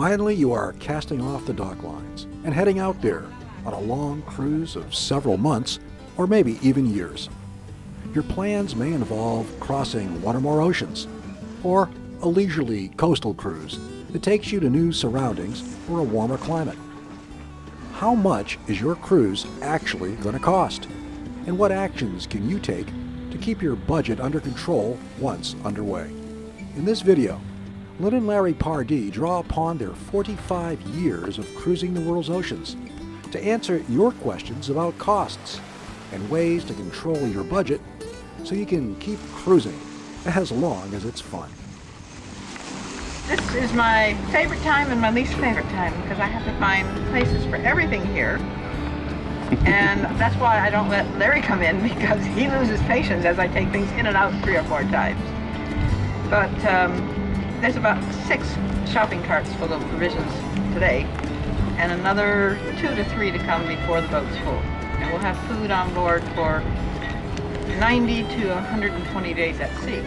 Finally, you are casting off the dock lines and heading out there on a long cruise of several months or maybe even years. Your plans may involve crossing one or more oceans, or a leisurely coastal cruise that takes you to new surroundings or a warmer climate. How much is your cruise actually going to cost? And what actions can you take to keep your budget under control once underway? In this video, Lin and Larry Pardey draw upon their 45 years of cruising the world's oceans to answer your questions about costs and ways to control your budget so you can keep cruising as long as it's fun. This is my favorite time and my least favorite time because I have to find places for everything here. and that's why I don't let Larry come in because he loses patience as I take things in and out three or four times. But um, there's about six shopping carts full of provisions today and another two to three to come before the boat's full. And we'll have food on board for 90 to 120 days at sea.